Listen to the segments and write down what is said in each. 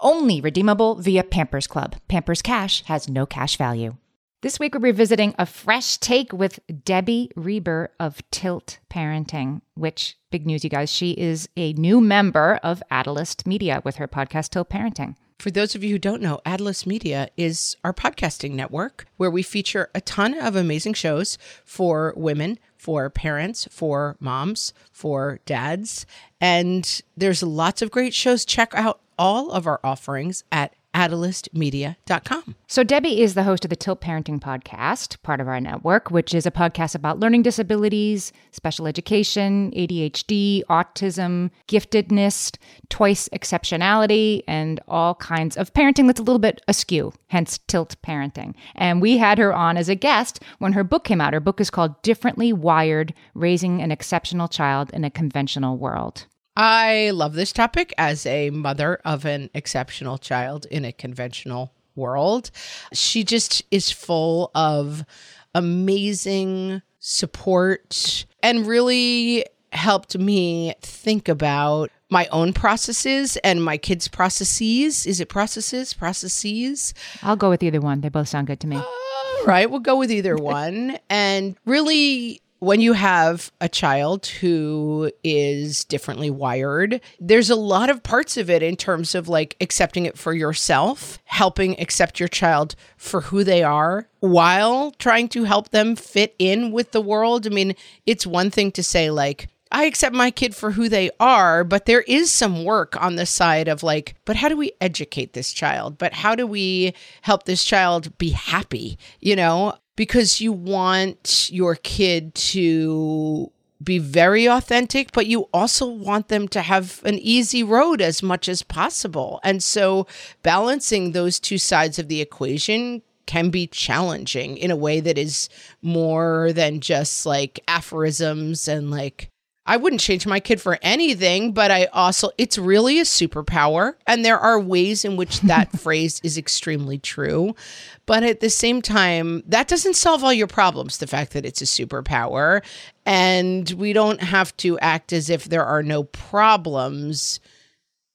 Only redeemable via Pampers Club. Pampers Cash has no cash value. This week, we're revisiting a fresh take with Debbie Reber of Tilt Parenting, which, big news, you guys, she is a new member of Adalyst Media with her podcast, Tilt Parenting. For those of you who don't know, Adalyst Media is our podcasting network where we feature a ton of amazing shows for women, for parents, for moms, for dads. And there's lots of great shows. Check out all of our offerings at adalystmedia.com. So, Debbie is the host of the Tilt Parenting Podcast, part of our network, which is a podcast about learning disabilities, special education, ADHD, autism, giftedness, twice exceptionality, and all kinds of parenting that's a little bit askew, hence Tilt Parenting. And we had her on as a guest when her book came out. Her book is called Differently Wired Raising an Exceptional Child in a Conventional World. I love this topic as a mother of an exceptional child in a conventional world. She just is full of amazing support and really helped me think about my own processes and my kids' processes. Is it processes? Processes? I'll go with either one. They both sound good to me. Right, we'll go with either one. and really when you have a child who is differently wired, there's a lot of parts of it in terms of like accepting it for yourself, helping accept your child for who they are while trying to help them fit in with the world. I mean, it's one thing to say, like, I accept my kid for who they are, but there is some work on the side of like, but how do we educate this child? But how do we help this child be happy? You know, because you want your kid to be very authentic, but you also want them to have an easy road as much as possible. And so balancing those two sides of the equation can be challenging in a way that is more than just like aphorisms and like I wouldn't change my kid for anything, but I also, it's really a superpower. And there are ways in which that phrase is extremely true. But at the same time, that doesn't solve all your problems, the fact that it's a superpower. And we don't have to act as if there are no problems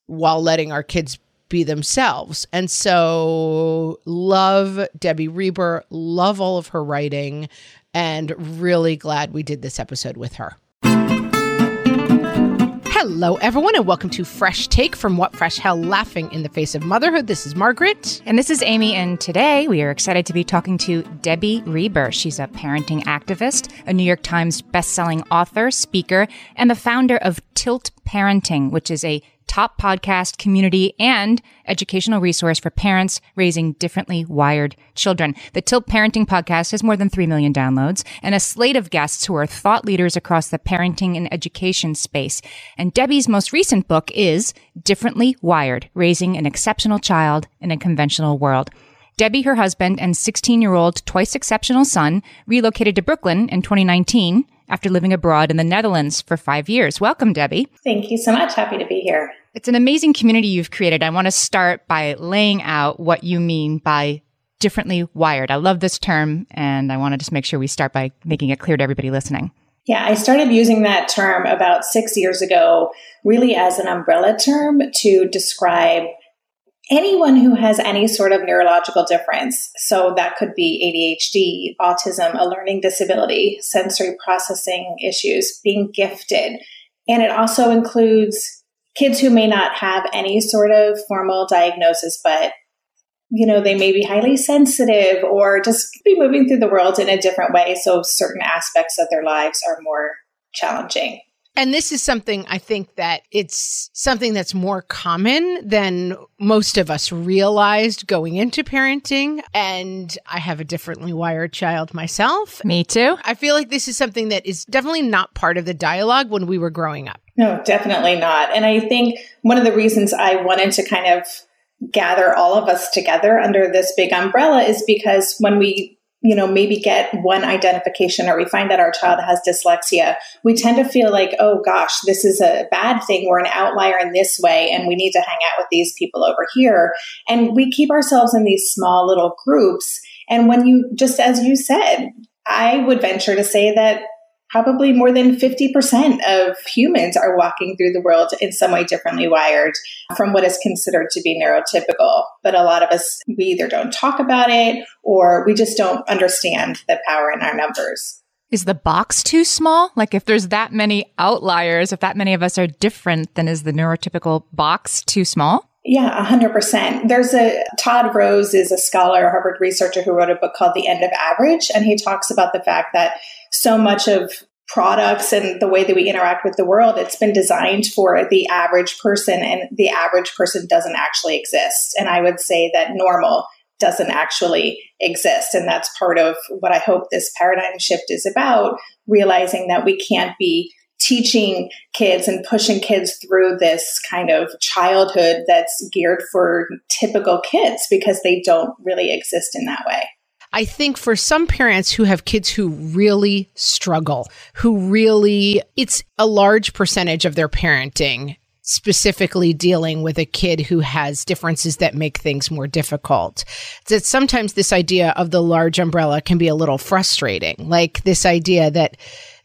while letting our kids be themselves. And so, love Debbie Reber, love all of her writing, and really glad we did this episode with her. Hello, everyone, and welcome to Fresh Take from What Fresh Hell Laughing in the Face of Motherhood. This is Margaret. And this is Amy. And today we are excited to be talking to Debbie Reber. She's a parenting activist, a New York Times bestselling author, speaker, and the founder of Tilt Parenting, which is a top podcast, community, and educational resource for parents raising differently wired children. The Tilt Parenting podcast has more than 3 million downloads and a slate of guests who are thought leaders across the parenting and education space. And Debbie's most recent book is Differently Wired, Raising an Exceptional Child in a Conventional World. Debbie, her husband, and 16 year old twice exceptional son relocated to Brooklyn in 2019 after living abroad in the Netherlands for five years. Welcome, Debbie. Thank you so much. Happy to be here. It's an amazing community you've created. I want to start by laying out what you mean by differently wired. I love this term, and I want to just make sure we start by making it clear to everybody listening. Yeah, I started using that term about six years ago, really as an umbrella term to describe anyone who has any sort of neurological difference. So that could be ADHD, autism, a learning disability, sensory processing issues, being gifted, And it also includes kids who may not have any sort of formal diagnosis, but you know, they may be highly sensitive or just be moving through the world in a different way. So certain aspects of their lives are more challenging. And this is something I think that it's something that's more common than most of us realized going into parenting. And I have a differently wired child myself. Me too. I feel like this is something that is definitely not part of the dialogue when we were growing up. No, definitely not. And I think one of the reasons I wanted to kind of gather all of us together under this big umbrella is because when we you know, maybe get one identification or we find that our child has dyslexia, we tend to feel like, oh gosh, this is a bad thing. We're an outlier in this way and we need to hang out with these people over here. And we keep ourselves in these small little groups. And when you, just as you said, I would venture to say that probably more than 50% of humans are walking through the world in some way differently wired from what is considered to be neurotypical. But a lot of us, we either don't talk about it or we just don't understand the power in our numbers. Is the box too small? Like, if there's that many outliers, if that many of us are different, then is the neurotypical box too small? Yeah, 100%. There's a Todd Rose is a scholar, a Harvard researcher who wrote a book called The End of Average. And he talks about the fact that so much of products and the way that we interact with the world, it's been designed for the average person, and the average person doesn't actually exist. And I would say that normal doesn't actually exist. And that's part of what I hope this paradigm shift is about realizing that we can't be teaching kids and pushing kids through this kind of childhood that's geared for typical kids because they don't really exist in that way. I think for some parents who have kids who really struggle, who really, it's a large percentage of their parenting specifically dealing with a kid who has differences that make things more difficult. That sometimes this idea of the large umbrella can be a little frustrating. Like this idea that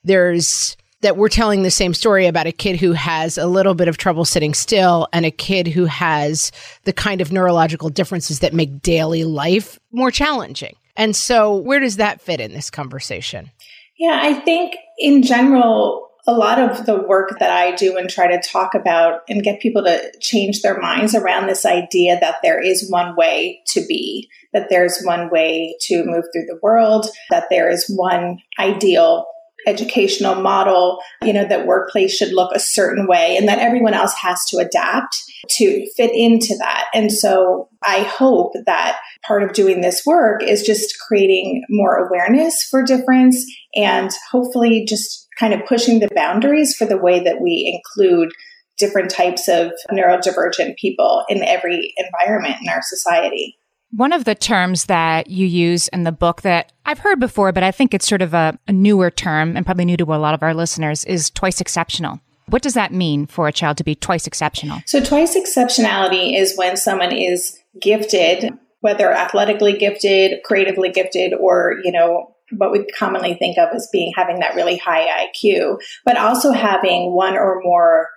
there's that we're telling the same story about a kid who has a little bit of trouble sitting still and a kid who has the kind of neurological differences that make daily life more challenging. And so, where does that fit in this conversation? Yeah, I think in general, a lot of the work that I do and try to talk about and get people to change their minds around this idea that there is one way to be, that there's one way to move through the world, that there is one ideal educational model, you know, that workplace should look a certain way and that everyone else has to adapt to fit into that. And so I hope that part of doing this work is just creating more awareness for difference and hopefully just kind of pushing the boundaries for the way that we include different types of neurodivergent people in every environment in our society. One of the terms that you use in the book that I've heard before, but I think it's sort of a, a, newer term and probably new to a lot of our listeners is twice exceptional. What does that mean for a child to be twice exceptional? So, twice exceptionality is when someone is gifted, whether athletically gifted, creatively gifted, or, you know, what we commonly think of as being having that really high IQ, but also having one or more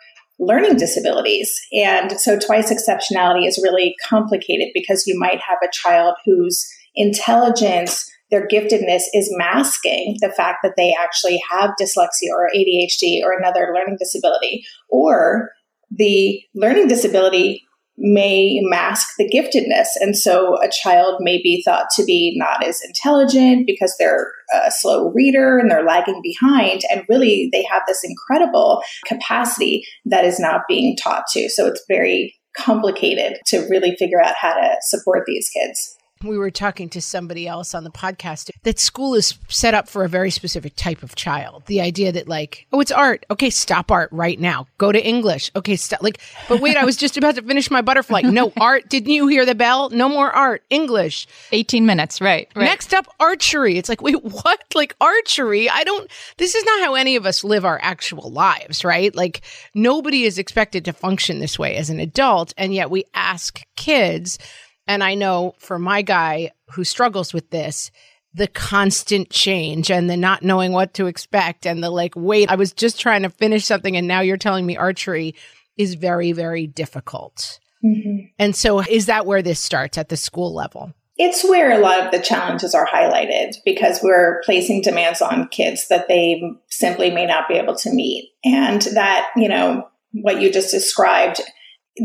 learning disabilities. And so twice exceptionality is really complicated because you might have a child whose intelligence, their giftedness is masking the fact that they actually have dyslexia or ADHD or another learning disability, or the learning disability may mask the giftedness. And so a child may be thought to be not as intelligent because they're a slow reader and they're lagging behind. And really, they have this incredible capacity that is not being taught to. So it's very complicated to really figure out how to support these kids we were talking to somebody else on the podcast that school is set up for a very specific type of child. The idea that like, oh, it's art. Okay, stop art right now. Go to English. Okay, stop. Like, but wait, I was just about to finish my butterfly. No art. Didn't you hear the bell? No more art. English. 18 minutes. Right, right. Next up, archery. It's like, wait, what? Like archery? I don't, this is not how any of us live our actual lives, right? Like nobody is expected to function this way as an adult. And yet we ask kids and I know for my guy who struggles with this, the constant change and the not knowing what to expect and the like, wait, I was just trying to finish something and now you're telling me archery is very, very difficult. Mm-hmm. And so, is that where this starts at the school level? It's where a lot of the challenges are highlighted because we're placing demands on kids that they simply may not be able to meet. And that, you know, what you just described,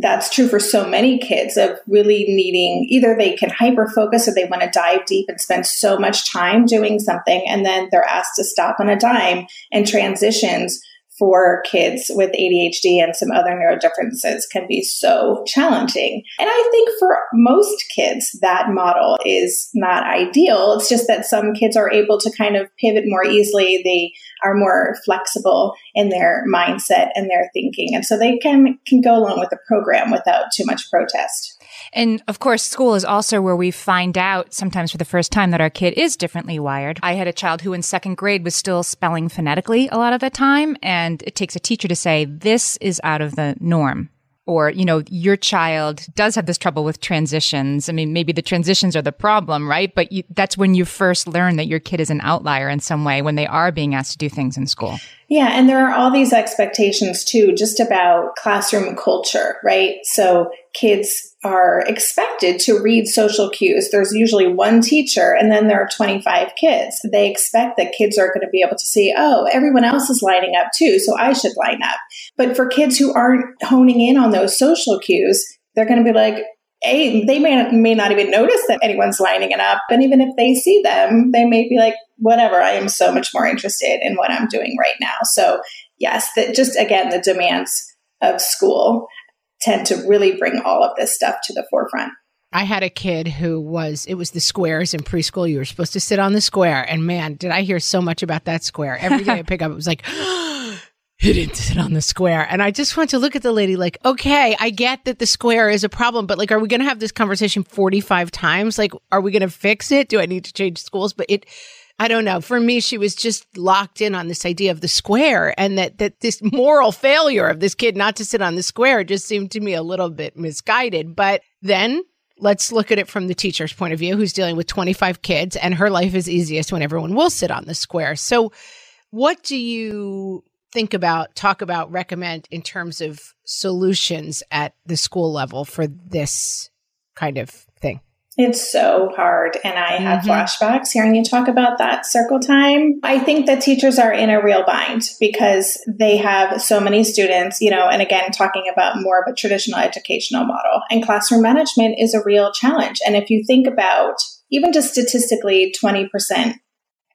that's true for so many kids of really needing either they can hyper focus or they want to dive deep and spend so much time doing something and then they're asked to stop on a dime and transitions for kids with ADHD and some other neurodifferences can be so challenging. And I think for most kids, that model is not ideal. It's just that some kids are able to kind of pivot more easily. They are more flexible in their mindset and their thinking. And so they can, can go along with the program without too much protest. And of course, school is also where we find out sometimes for the first time that our kid is differently wired. I had a child who in second grade was still spelling phonetically a lot of the time. And it takes a teacher to say, this is out of the norm or you know your child does have this trouble with transitions i mean maybe the transitions are the problem right but you, that's when you first learn that your kid is an outlier in some way when they are being asked to do things in school yeah and there are all these expectations too just about classroom culture right so kids are expected to read social cues. There's usually one teacher and then there are 25 kids. They expect that kids are going to be able to see, oh, everyone else is lining up too, so I should line up. But for kids who aren't honing in on those social cues, they're going to be like, a, they may, may not even notice that anyone's lining it up. And even if they see them, they may be like, whatever, I am so much more interested in what I'm doing right now. So, yes, that just again, the demands of school tend to really bring all of this stuff to the forefront. I had a kid who was, it was the squares in preschool. You were supposed to sit on the square. And man, did I hear so much about that square. Every day I pick up, it was like, oh, he didn't sit on the square. And I just want to look at the lady like, okay, I get that the square is a problem, but like, are we going to have this conversation 45 times? Like, are we going to fix it? Do I need to change schools? But it, I don't know. For me, she was just locked in on this idea of the square and that, that this moral failure of this kid not to sit on the square just seemed to me a little bit misguided. But then let's look at it from the teacher's point of view, who's dealing with 25 kids and her life is easiest when everyone will sit on the square. So what do you think about, talk about, recommend in terms of solutions at the school level for this kind of thing? It's so hard. And I have mm-hmm. flashbacks hearing you talk about that circle time. I think that teachers are in a real bind because they have so many students, you know, and again, talking about more of a traditional educational model. And classroom management is a real challenge. And if you think about even just statistically, 20%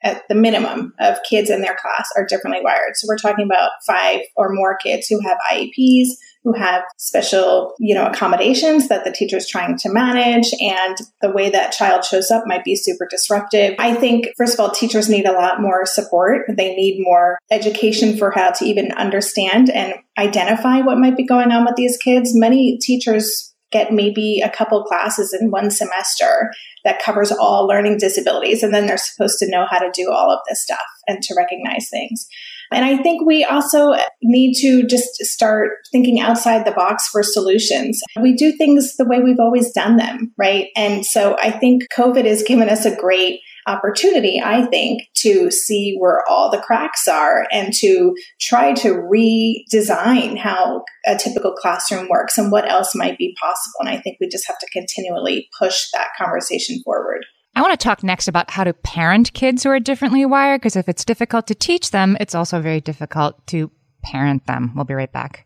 at the minimum of kids in their class are differently wired. So we're talking about five or more kids who have IEPs, who have special, you know, accommodations that the teacher is trying to manage and the way that child shows up might be super disruptive. I think first of all teachers need a lot more support. They need more education for how to even understand and identify what might be going on with these kids. Many teachers get maybe a couple classes in one semester that covers all learning disabilities and then they're supposed to know how to do all of this stuff and to recognize things. And I think we also need to just start thinking outside the box for solutions. We do things the way we've always done them, right? And so I think COVID has given us a great opportunity, I think, to see where all the cracks are and to try to redesign how a typical classroom works and what else might be possible. And I think we just have to continually push that conversation forward. I want to talk next about how to parent kids who are differently wired, because if it's difficult to teach them, it's also very difficult to parent them. We'll be right back.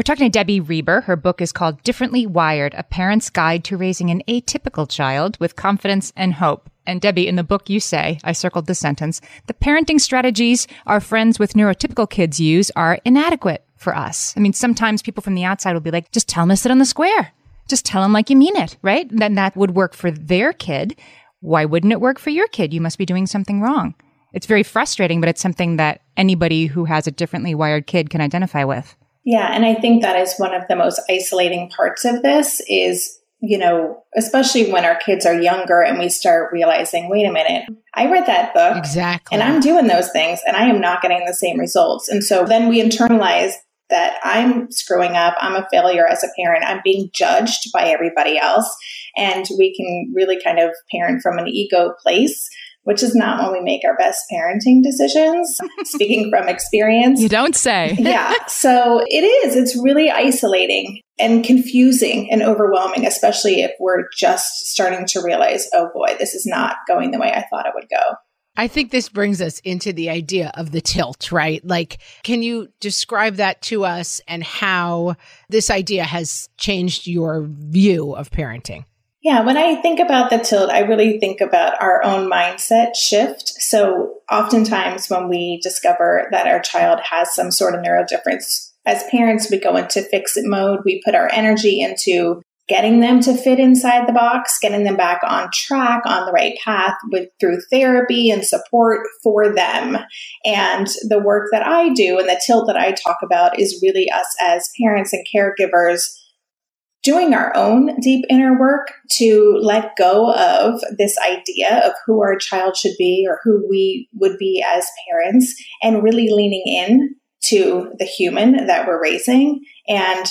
We're talking to Debbie Reber. Her book is called Differently Wired A Parent's Guide to Raising an Atypical Child with Confidence and Hope. And Debbie, in the book, you say, I circled the sentence, the parenting strategies our friends with neurotypical kids use are inadequate for us. I mean, sometimes people from the outside will be like, just tell them to sit on the square. Just tell them like you mean it, right? Then that would work for their kid. Why wouldn't it work for your kid? You must be doing something wrong. It's very frustrating, but it's something that anybody who has a differently wired kid can identify with. Yeah, and I think that is one of the most isolating parts of this is, you know, especially when our kids are younger and we start realizing, wait a minute, I read that book. Exactly. And I'm doing those things and I am not getting the same results. And so then we internalize that I'm screwing up, I'm a failure as a parent, I'm being judged by everybody else. And we can really kind of parent from an ego place which is not when we make our best parenting decisions, speaking from experience. You don't say. yeah. So it is. It's really isolating and confusing and overwhelming, especially if we're just starting to realize, oh boy, this is not going the way I thought it would go. I think this brings us into the idea of the tilt, right? Like, can you describe that to us and how this idea has changed your view of parenting? Yeah, when I think about the tilt, I really think about our own mindset shift. So, oftentimes, when we discover that our child has some sort of neuro difference, as parents, we go into fix it mode. We put our energy into getting them to fit inside the box, getting them back on track, on the right path with through therapy and support for them. And the work that I do and the tilt that I talk about is really us as parents and caregivers doing our own deep inner work to let go of this idea of who our child should be or who we would be as parents and really leaning in to the human that we're raising and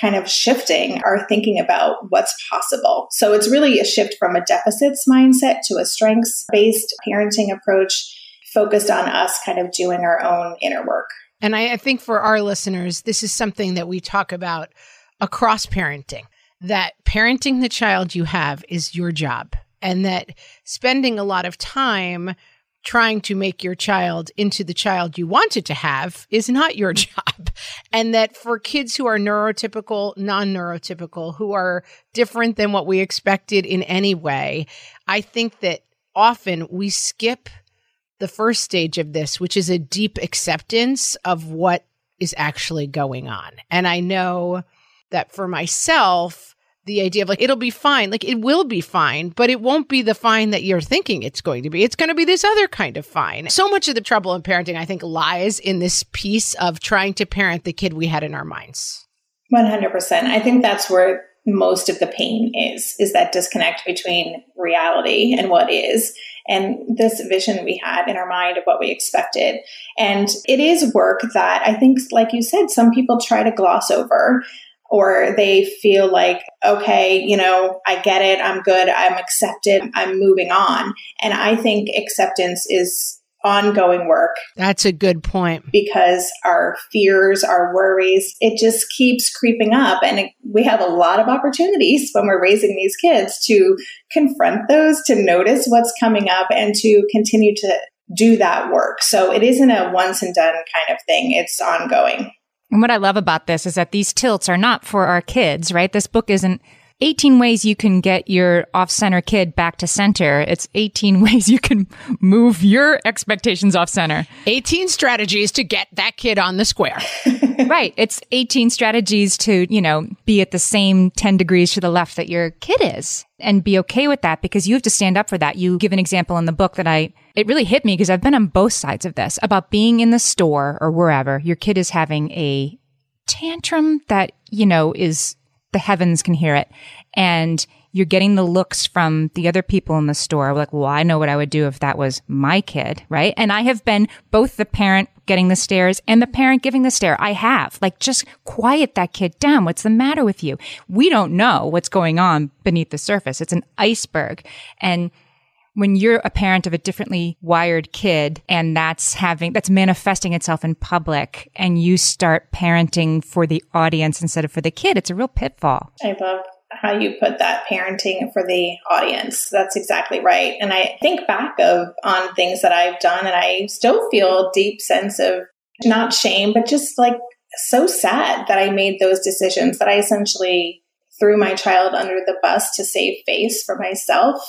kind of shifting our thinking about what's possible. So it's really a shift from a deficits mindset to a strengths based parenting approach focused on us kind of doing our own inner work. And I, I think for our listeners, this is something that we talk about across parenting that parenting the child you have is your job and that spending a lot of time trying to make your child into the child you wanted to have is not your job. And that for kids who are neurotypical, non neurotypical, who are different than what we expected in any way, I think that often we skip the first stage of this, which is a deep acceptance of what is actually going on. And I know that for myself, the idea of like it'll be fine like it will be fine but it won't be the fine that you're thinking it's going to be. It's going to be this other kind of fine. So much of the trouble in parenting i think lies in this piece of trying to parent the kid we had in our minds. 100% i think that's where most of the pain is is that disconnect between reality and what is and this vision we had in our mind of what we expected. And it is work that i think like you said some people try to gloss over or they feel like, okay, you know, I get it, I'm good, I'm accepted, I'm moving on. And I think acceptance is ongoing work. That's a good point. Because our fears, our worries, it just keeps creeping up. And it, we have a lot of opportunities when we're raising these kids to confront those, to notice what's coming up, and to continue to do that work. So it isn't a once and done kind of thing, it's ongoing. And what I love about this is that these tilts are not for our kids, right? This book isn't 18 ways you can get your off center kid back to center. It's 18 ways you can move your expectations off center. 18 strategies to get that kid on the square. right. It's 18 strategies to, you know, be at the same 10 degrees to the left that your kid is and be okay with that because you have to stand up for that. You give an example in the book that I, it really hit me because I've been on both sides of this about being in the store or wherever your kid is having a tantrum that, you know, is the heavens can hear it. And you're getting the looks from the other people in the store. Like, well, I know what I would do if that was my kid, right? And I have been both the parent getting the stares and the parent giving the stare. I have. Like, just quiet that kid down. What's the matter with you? We don't know what's going on beneath the surface. It's an iceberg. And when you're a parent of a differently wired kid and that's having, that's manifesting itself in public and you start parenting for the audience instead of for the kid, it's a real pitfall. I love how you put that parenting for the audience. That's exactly right. And I think back of on things that I've done and I still feel deep sense of not shame, but just like so sad that I made those decisions that I essentially threw my child under the bus to save face for myself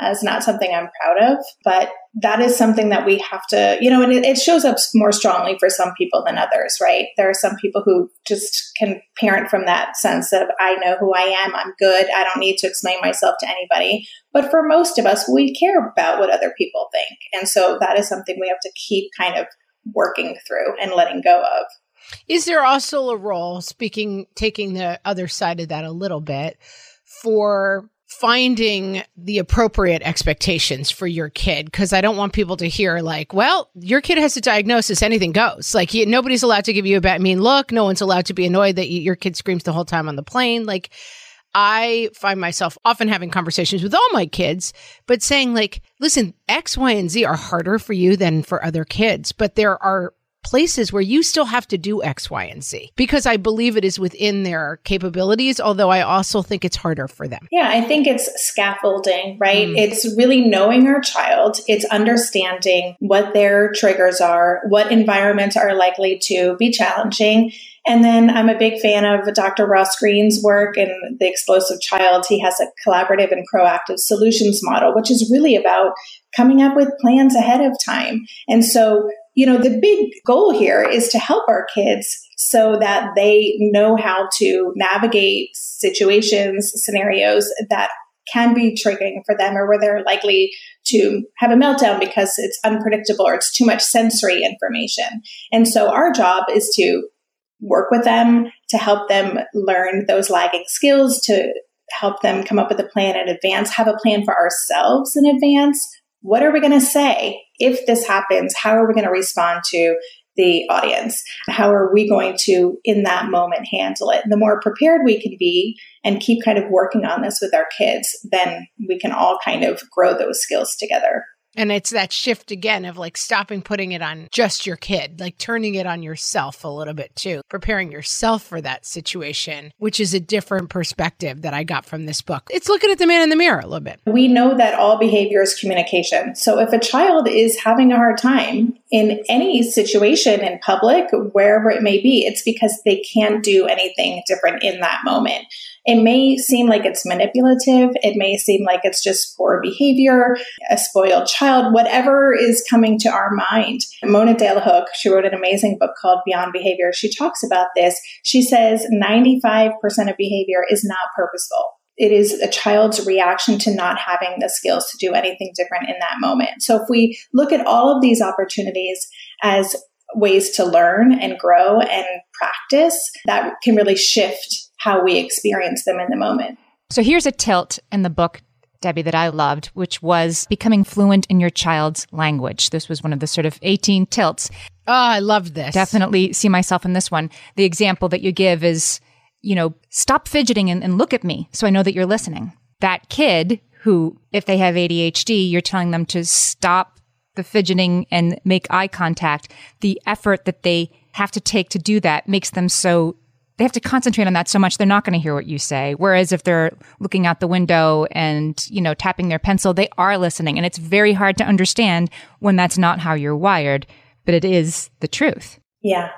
Uh, as not something I'm proud of, but that is something that we have to, you know, and it, it, shows up more strongly for some people than others, right? There are some people who just can parent from that sense of, I know who I am, I'm good, I don't need to explain myself to anybody. But for most of us, we care about what other people think. And so that is something we have to keep kind of working through and letting go of. Is there also a role, speaking, taking the other side of that a little bit, for finding the appropriate expectations for your kid because I don't want people to hear like, well, your kid has a diagnosis, anything goes. Like nobody's allowed to give you a bad mean look. No one's allowed to be annoyed that you, your kid screams the whole time on the plane. Like I find myself often having conversations with all my kids, but saying like, listen, X, Y, and Z are harder for you than for other kids, but there are places where you still have to do X, Y, and Z because I believe it is within their capabilities, although I also think it's harder for them. Yeah, I think it's scaffolding, right? Mm. It's really knowing our child, it's understanding what their triggers are, what environments are likely to be challenging. And then I'm a big fan of Dr. Ross Greene's work and The Explosive Child. He has a collaborative and proactive solutions model, which is really about coming up with plans ahead of time. And so you know, the big goal here is to help our kids so that they know how to navigate situations, scenarios that can be triggering for them or where they're likely to have a meltdown because it's unpredictable or it's too much sensory information. And so our job is to work with them to help them learn those lagging skills, to help them come up with a plan in advance, have a plan for ourselves in advance. What are we going to say if this happens, how are we going to respond to the audience? How are we going to, in that moment, handle it? The more prepared we can be and keep kind of working on this with our kids, then we can all kind of grow those skills together. And it's that shift again of like stopping putting it on just your kid, like turning it on yourself a little bit too, preparing yourself for that situation, which is a different perspective that I got from this book. It's looking at the man in the mirror a little bit. We know that all behavior is communication. So if a child is having a hard time in any situation in public, wherever it may be, it's because they can't do anything different in that moment. It may seem like it's manipulative. It may seem like it's just poor behavior, a spoiled child, whatever is coming to our mind. Mona Delahooke, she wrote an amazing book called Beyond Behavior. She talks about this. She says 95% of behavior is not purposeful it is a child's reaction to not having the skills to do anything different in that moment. So if we look at all of these opportunities as ways to learn and grow and practice, that can really shift how we experience them in the moment. So here's a tilt in the book, Debbie, that I loved, which was becoming fluent in your child's language. This was one of the sort of 18 tilts. Oh, I love this. Definitely see myself in this one. The example that you give is, you know, stop fidgeting and, and look at me so I know that you're listening. That kid who, if they have ADHD, you're telling them to stop the fidgeting and make eye contact. The effort that they have to take to do that makes them so they have to concentrate on that so much they're not going to hear what you say whereas if they're looking out the window and you know tapping their pencil they are listening and it's very hard to understand when that's not how you're wired but it is the truth yeah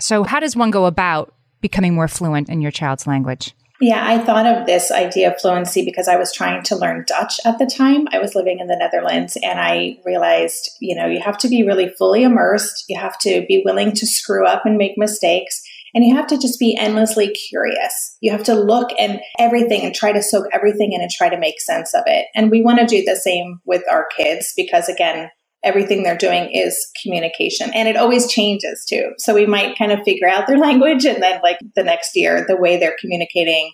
so how does one go about becoming more fluent in your child's language yeah, I thought of this idea of fluency because I was trying to learn Dutch at the time. I was living in the Netherlands and I realized, you know, you have to be really fully immersed. You have to be willing to screw up and make mistakes. And you have to just be endlessly curious. You have to look and everything and try to soak everything in and try to make sense of it. And we want to do the same with our kids because, again, everything they're doing is communication and it always changes too. So we might kind of figure out their language and then, like, the next year, the way they're communicating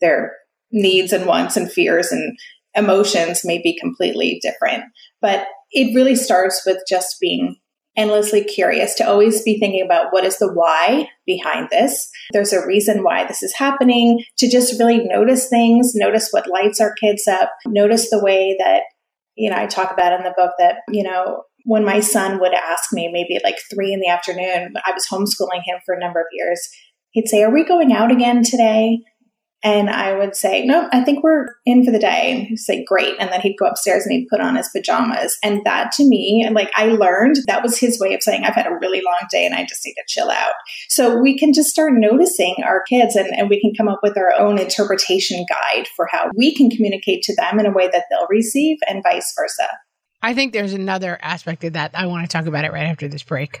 their needs and wants and fears and emotions may be completely different. But it really starts with just being endlessly curious, to always be thinking about what is the why behind this. There's a reason why this is happening, to just really notice things, notice what lights our kids up, notice the way that, you know, I talk about in the book that, you know, when my son would ask me, maybe like three in the afternoon, I was homeschooling him for a number of years, he'd say, Are we going out again today? And I would say, no, I think we're in for the day. And he'd say, great. And then he'd go upstairs and he'd put on his pajamas. And that to me, like I learned that was his way of saying, I've had a really long day and I just need to chill out. So we can just start noticing our kids and, and we can come up with our own interpretation guide for how we can communicate to them in a way that they'll receive and vice versa. I think there's another aspect of that. I want to talk about it right after this break.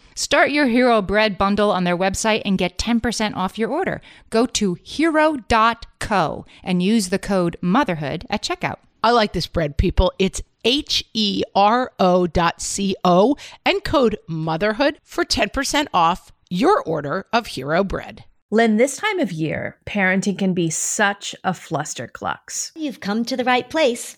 Start your Hero Bread bundle on their website and get 10% off your order. Go to hero.co and use the code motherhood at checkout. I like this bread, people. It's H E R O dot C O and code motherhood for 10% off your order of Hero Bread. Lynn, this time of year, parenting can be such a flusterclux. You've come to the right place.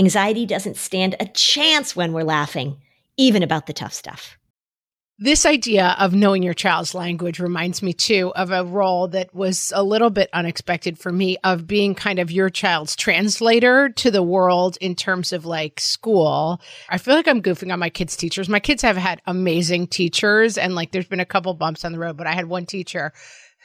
Anxiety doesn't stand a chance when we're laughing, even about the tough stuff. This idea of knowing your child's language reminds me too of a role that was a little bit unexpected for me of being kind of your child's translator to the world in terms of like school. I feel like I'm goofing on my kids' teachers. My kids have had amazing teachers and like there's been a couple bumps on the road, but I had one teacher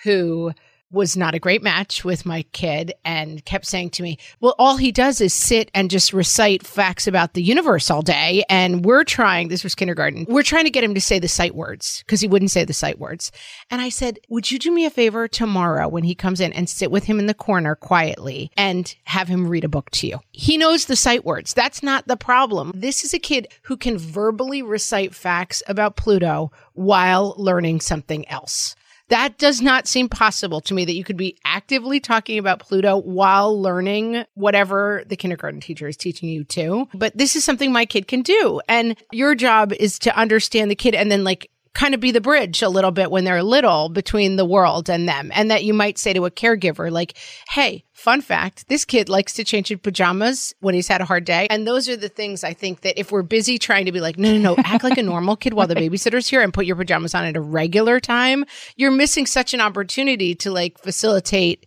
who was not a great match with my kid and kept saying to me, Well, all he does is sit and just recite facts about the universe all day. And we're trying, this was kindergarten, we're trying to get him to say the sight words because he wouldn't say the sight words. And I said, Would you do me a favor tomorrow when he comes in and sit with him in the corner quietly and have him read a book to you? He knows the sight words. That's not the problem. This is a kid who can verbally recite facts about Pluto while learning something else. That does not seem possible to me that you could be actively talking about Pluto while learning whatever the kindergarten teacher is teaching you too. But this is something my kid can do. And your job is to understand the kid and then like kind of be the bridge a little bit when they're little between the world and them. And that you might say to a caregiver, like, hey, fun fact, this kid likes to change his pajamas when he's had a hard day. And those are the things I think that if we're busy trying to be like, no, no, no, act like a normal kid while the babysitter's here and put your pajamas on at a regular time, you're missing such an opportunity to like facilitate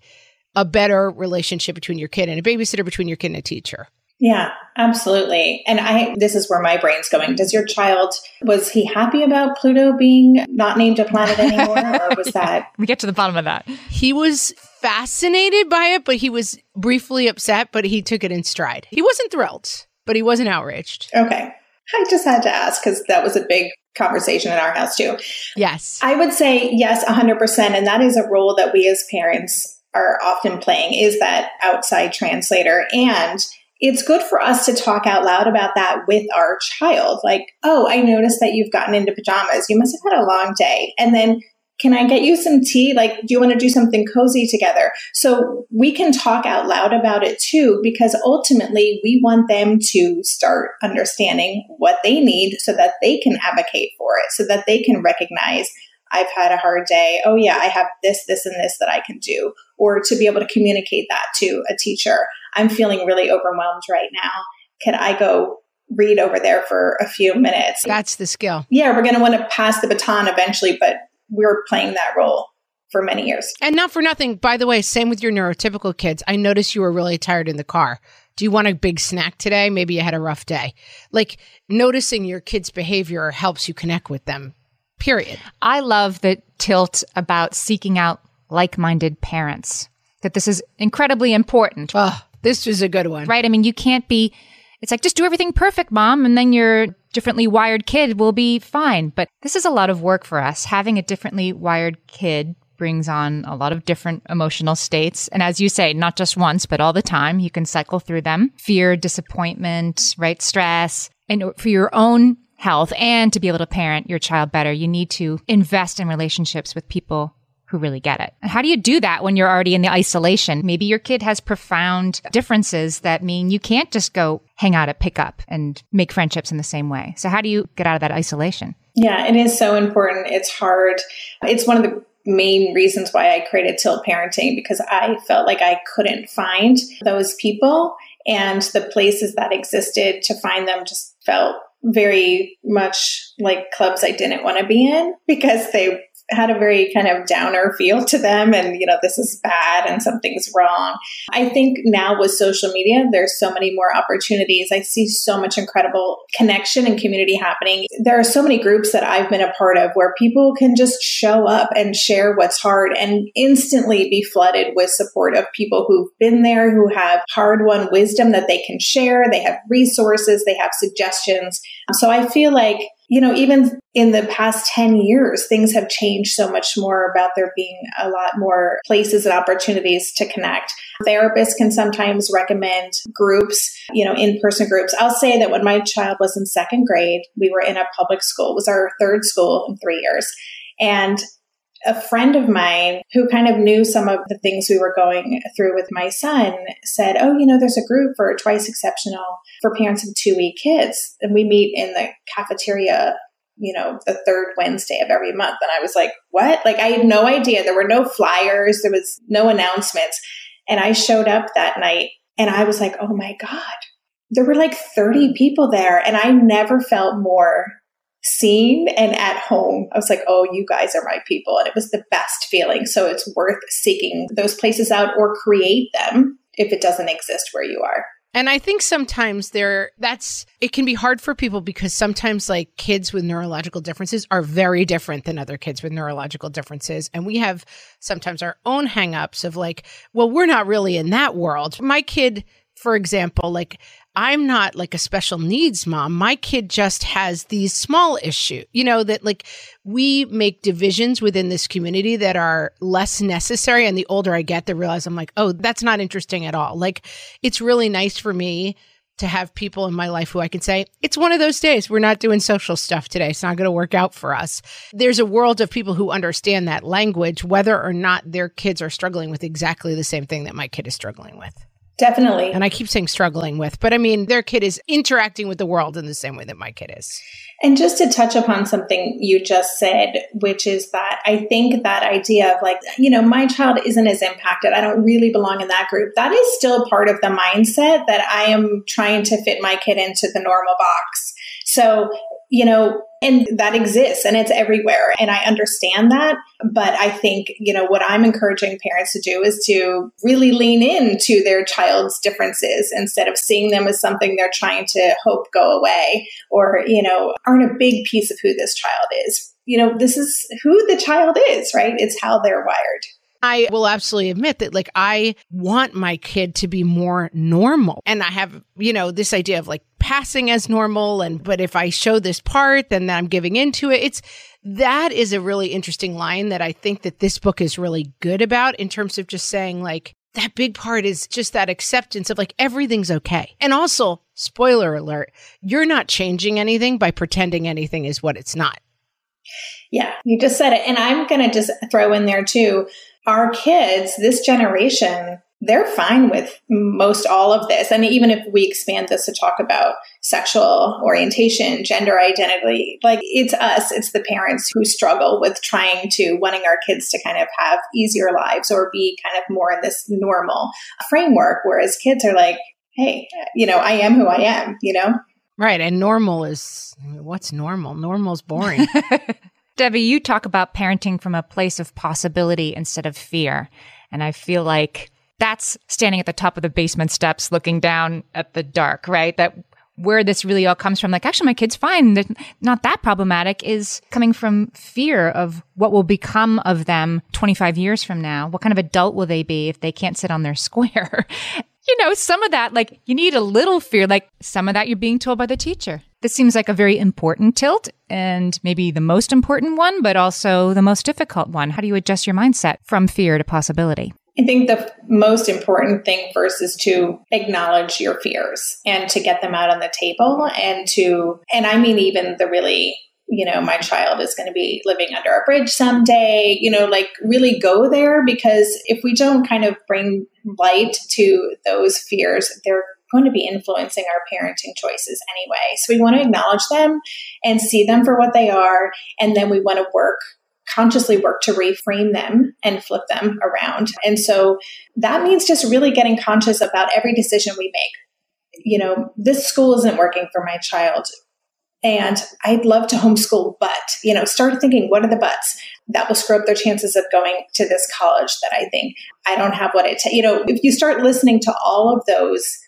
a better relationship between your kid and a babysitter, between your kid and a teacher. Yeah, absolutely. And I this is where my brain's going. Does your child was he happy about Pluto being not named a planet anymore or was that We get to the bottom of that. He was fascinated by it, but he was briefly upset, but he took it in stride. He wasn't thrilled, but he wasn't outraged. okay? I just had to ask cuz that was a big conversation in our house too. Yes. I would say yes 100% and that is a role that we as parents are often playing is that outside translator and it's good for us to talk out loud about that with our child. Like, oh, I noticed that you've gotten into pajamas. You must have had a long day. And then, can I get you some tea? Like, do you want to do something cozy together? So we can talk out loud about it too, because ultimately we want them to start understanding what they need so that they can advocate for it, so that they can recognize I've had a hard day. Oh, yeah, I have this, this, and this that I can do. Or to be able to communicate that to a teacher. I'm feeling really overwhelmed right now. Can I go read over there for a few minutes? That's the skill. yeah, we're going to want to pass the baton eventually, but we're playing that role for many years. And not for nothing, by the way, same with your neurotypical kids. I noticed you were really tired in the car. Do you want a big snack today? Maybe you had a rough day. Like noticing your kids' behavior helps you connect with them, period. I love the tilt about seeking out like minded parents, that this is incredibly important, Oh, this was a good one. right? I mean, you can't be, it's like, just do everything perfect, mom, and then your differently wired kid will be fine. But this is a lot of work for us. Having a differently wired kid brings on a lot of different emotional states. And as you say, not just once, but all the time, you can cycle through them fear, disappointment, right? Stress. And for your own health and to be able to parent your child better, you need to invest in relationships with people who really get it. How do you do that when you're already in the isolation? Maybe your kid has profound differences that mean you can't just go hang out at pickup and make friendships in the same way. So how do you get out of that isolation? Yeah, it is so important. It's hard. It's one of the main reasons why I created Tilt Parenting because I felt like I couldn't find those people and the places that existed to find them just felt very much like clubs I didn't want to be in because they had a very kind of downer feel to them and, you know, this is bad and something's wrong. I think now with social media, there's so many more opportunities. I see so much incredible connection and community happening. There are so many groups that I've been a part of where people can just show up and share what's hard and instantly be flooded with support of people who've been there, who have hard won wisdom that they can share. They have resources, they have suggestions. So I feel like you know, even in the past 10 years, things have changed so much more about there being a lot more places and opportunities to connect. Therapists can sometimes recommend groups, you know, in person groups. I'll say that when my child was in second grade, we were in a public school, it was our third school in three years. And a friend of mine who kind of knew some of the things we were going through with my son said, Oh, you know, there's a group for Twice Exceptional for parents of 2e kids. And we meet in the cafeteria, you know, the third Wednesday of every month. And I was like, What? Like, I had no idea. There were no flyers, there was no announcements. And I showed up that night and I was like, Oh my God. There were like 30 people there, and I never felt more seen and at home. I was like, oh, you guys are my people. And it was the best feeling. So it's worth seeking those places out or create them if it doesn't exist where you are. And I think sometimes there that's it can be hard for people because sometimes like kids with neurological differences are very different than other kids with neurological differences and we have sometimes our own hangups of like well we're not really in that world. My kid for example, like I'm not like a special needs mom. My kid just has these small issues, you know, that like we make divisions within this community that are less necessary. And the older I get, the realize I'm like, oh, that's not interesting at all. Like it's really nice for me to have people in my life who I can say, it's one of those days. We're not doing social stuff today. It's not going to work out for us. There's a world of people who understand that language, whether or not their kids are struggling with exactly the same thing that my kid is struggling with. Definitely. And I keep saying struggling with, but I mean, their kid is interacting with the world in the same way that my kid is. And just to touch upon something you just said, which is that I think that idea of like, you know, my child isn't as impacted. I don't really belong in that group. That is still part of the mindset that I am trying to fit my kid into the normal box. So you know, and that exists and it's everywhere. And I understand that. But I think, you know, what I'm encouraging parents to do is to really lean into their child's differences instead of seeing them as something they're trying to hope go away or, you know, aren't a big piece of who this child is. You know, this is who the child is, right? It's how they're wired. I will absolutely admit that, like, I want my kid to be more normal. And I have, you know, this idea of like passing as normal. And, but if I show this part, then I'm giving into it. It's, that is a really interesting line that I think that this book is really good about in terms of just saying, like, that big part is just that acceptance of like everything's okay. And also, spoiler alert, you're not changing anything by pretending anything is what it's not. Yeah, you just said it. And I'm going to just throw in there too our kids, this generation, they're fine with most all of this. And even if we expand this to talk about sexual orientation, gender identity, like it's us, it's the parents who struggle with trying to wanting our kids to kind of have easier lives or be kind of more in this normal framework. Whereas kids are like, hey, you know, I am who I am, you know? Right. And normal is what's normal? Normal's boring. Debbie, you talk about parenting from a place of possibility instead of fear. And I feel like that's standing at the top of the basement steps looking down at the dark, right? That where this really all comes from, like, actually, my kid's fine. They're not that problematic, is coming from fear of what will become of them 25 years from now. What kind of adult will they be if they can't sit on their square? You know, some of that, like, you need a little fear, like, some of that you're being told by the teacher. This seems like a very important tilt and maybe the most important one, but also the most difficult one. How do you adjust your mindset from fear to possibility? I think the most important thing first is to acknowledge your fears and to get them out on the table and to, and I mean, even the really you know, my child is going to be living under a bridge someday, you know, like really go there because if we don't kind of bring light to those fears, they're going to be influencing our parenting choices anyway. So we want to acknowledge them and see them for what they are. And then we want to work consciously work to reframe them and flip them around. And so that means just really getting conscious about every decision we make. You know, this school isn't working for my child and I'd love to homeschool, but, you know, start thinking, what are the buts? That will screw up their chances of going to this college that I think I don't have what it takes. You know, if you start listening to all of those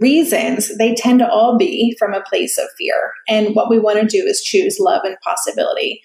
reasons, they tend to all be from a place of fear. And what we want to do is choose love and possibility.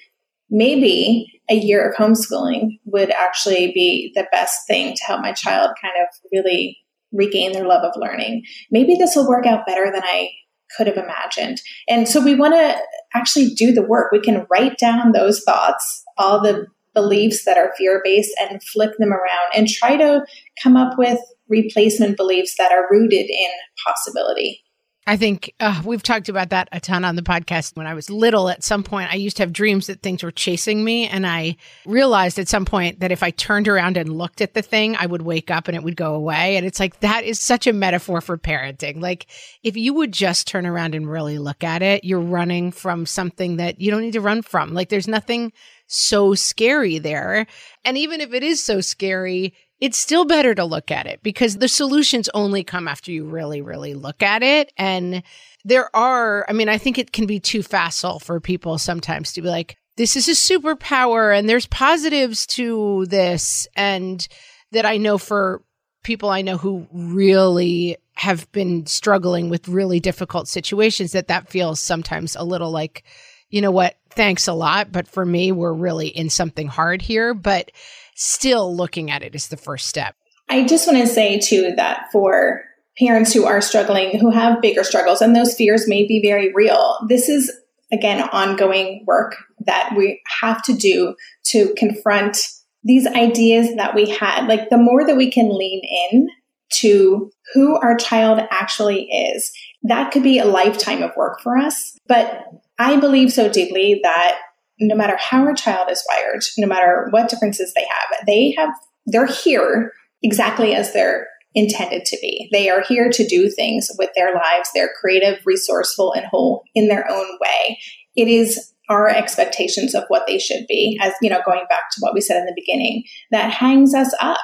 Maybe a year of homeschooling would actually be the best thing to help my child kind of really regain their love of learning. Maybe this will work out better than I could have imagined. And so we want to actually do the work. We can write down those thoughts, all the beliefs that are fear based, and flip them around and try to come up with replacement beliefs that are rooted in possibility. I think uh, we've talked about that a ton on the podcast. When I was little, at some point, I used to have dreams that things were chasing me. And I realized at some point that if I turned around and looked at the thing, I would wake up and it would go away. And it's like, that is such a metaphor for parenting. Like, if you would just turn around and really look at it, you're running from something that you don't need to run from. Like, there's nothing so scary there. And even if it is so scary, it's still better to look at it because the solutions only come after you really, really look at it. And there are, I mean, I think it can be too facile for people sometimes to be like, this is a superpower and there's positives to this. And that I know for people I know who really have been struggling with really difficult situations, that that feels sometimes a little like, you know what, thanks a lot. But for me, we're really in something hard here. But still looking at it is the first step. I just want to say too that for parents who are struggling, who have bigger struggles, and those fears may be very real, this is again ongoing work that we have to do to confront these ideas that we had. Like the more that we can lean in to who our child actually is, that could be a lifetime of work for us. But I believe so deeply that no matter how our child is wired, no matter what differences they have, they have, they're here exactly as they're intended to be. They are here to do things with their lives. They're creative, resourceful, and whole in their own way. It is our expectations of what they should be, as you know, going back to what we said in the beginning, that hangs us up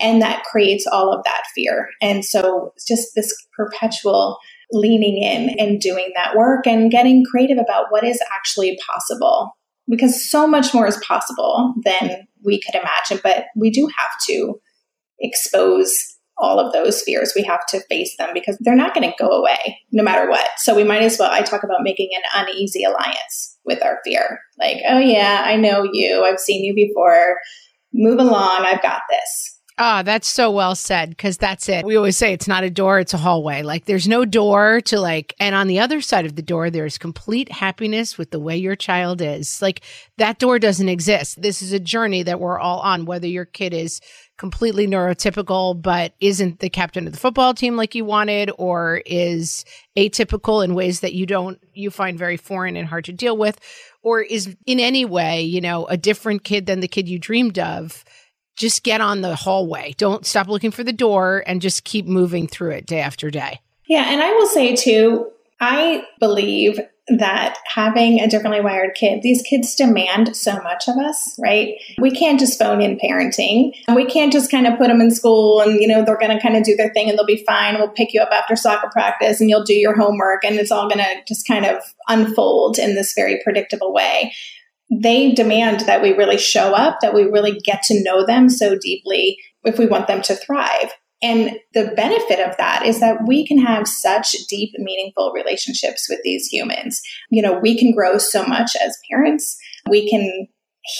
and that creates all of that fear. And so just this perpetual leaning in and doing that work and getting creative about what is actually possible because so much more is possible than we could imagine. But we do have to expose all of those fears. We have to face them because they're not going to go away no matter what. So we might as well, I talk about making an uneasy alliance with our fear. Like, oh, yeah, I know you. I've seen you before. Move along. I've got this. Ah, oh, that's so well said because that's it. We always say it's not a door, it's a hallway. Like there's no door to like, and on the other side of the door, there's complete happiness with the way your child is. Like that door doesn't exist. This is a journey that we're all on, whether your kid is completely neurotypical but isn't the captain of the football team like you wanted or is atypical in ways that you don't you find very foreign and hard to deal with or is in any way you know a different kid than the kid you dreamed of just get on the hallway. Don't stop looking for the door and just keep moving through it day after day. Yeah. And I will say too, I believe that having a differently wired kid, these kids demand so much of us, right? We can't just phone in parenting. We can't just kind of put them in school and, you know, they're going to kind of do their thing and they'll be fine. We'll pick you up after soccer practice and you'll do your homework and it's all going to just kind of unfold in this very predictable way they demand that we really show up, that we really get to know them so deeply if we want them to thrive. And the benefit of that is that we can have such deep, meaningful relationships with these humans. You know, we can grow so much as parents. We can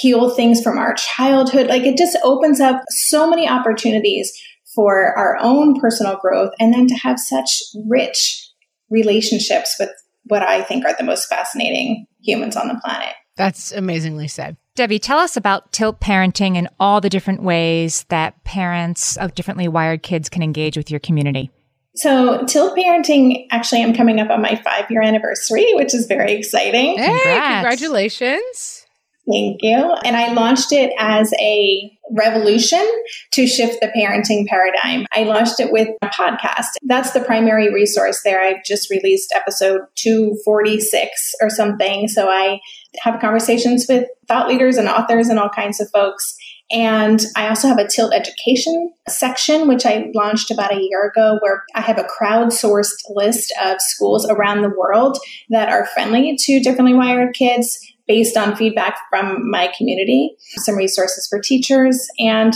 heal things from our childhood. Like it just opens up so many opportunities for our own personal growth and then to have such rich relationships with what I think are the most fascinating humans on the planet. That's amazingly said. Debbie, tell us about tilt parenting and all the different ways that parents of differently wired kids can engage with your community. So, Tilt Parenting, actually, I'm coming up on my five year anniversary, which is very exciting. Hey, Congrats. congratulations. Thank you. And I launched it as a revolution to shift the parenting paradigm. I launched it with a podcast. That's the primary resource there. I just released episode 246 or something. So I have conversations with thought leaders and authors and all kinds of folks. And I also have a Tilt education section, which I launched about a year ago, where I have a crowdsourced list of schools around the world that are friendly to differently wired kids based on feedback from my community, some resources for teachers. And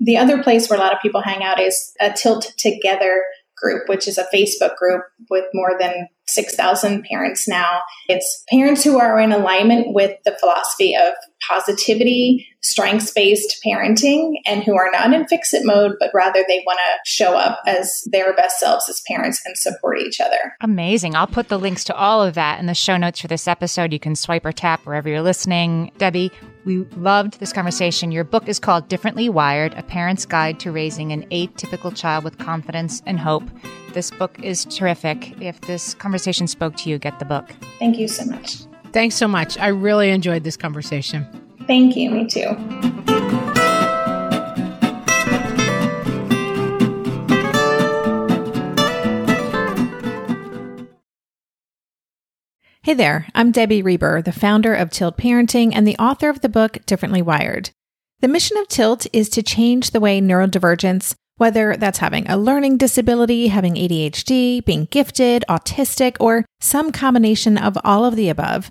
the other place where a lot of people hang out is a Tilt Together group, which is a Facebook group with more than 6,000 parents now. It's parents who are in alignment with the philosophy of positivity, strengths based parenting, and who are not in fix it mode, but rather they want to show up as their best selves as parents and support each other. Amazing. I'll put the links to all of that in the show notes for this episode. You can swipe or tap wherever you're listening. Debbie, we loved this conversation. Your book is called Differently Wired A Parent's Guide to Raising an Atypical Child with Confidence and Hope. This book is terrific. If this conversation spoke to you, get the book. Thank you so much. Thanks so much. I really enjoyed this conversation. Thank you. Me too. Hey there, I'm Debbie Reber, the founder of Tilt Parenting and the author of the book Differently Wired. The mission of Tilt is to change the way neurodivergence, whether that's having a learning disability, having ADHD, being gifted, autistic, or some combination of all of the above,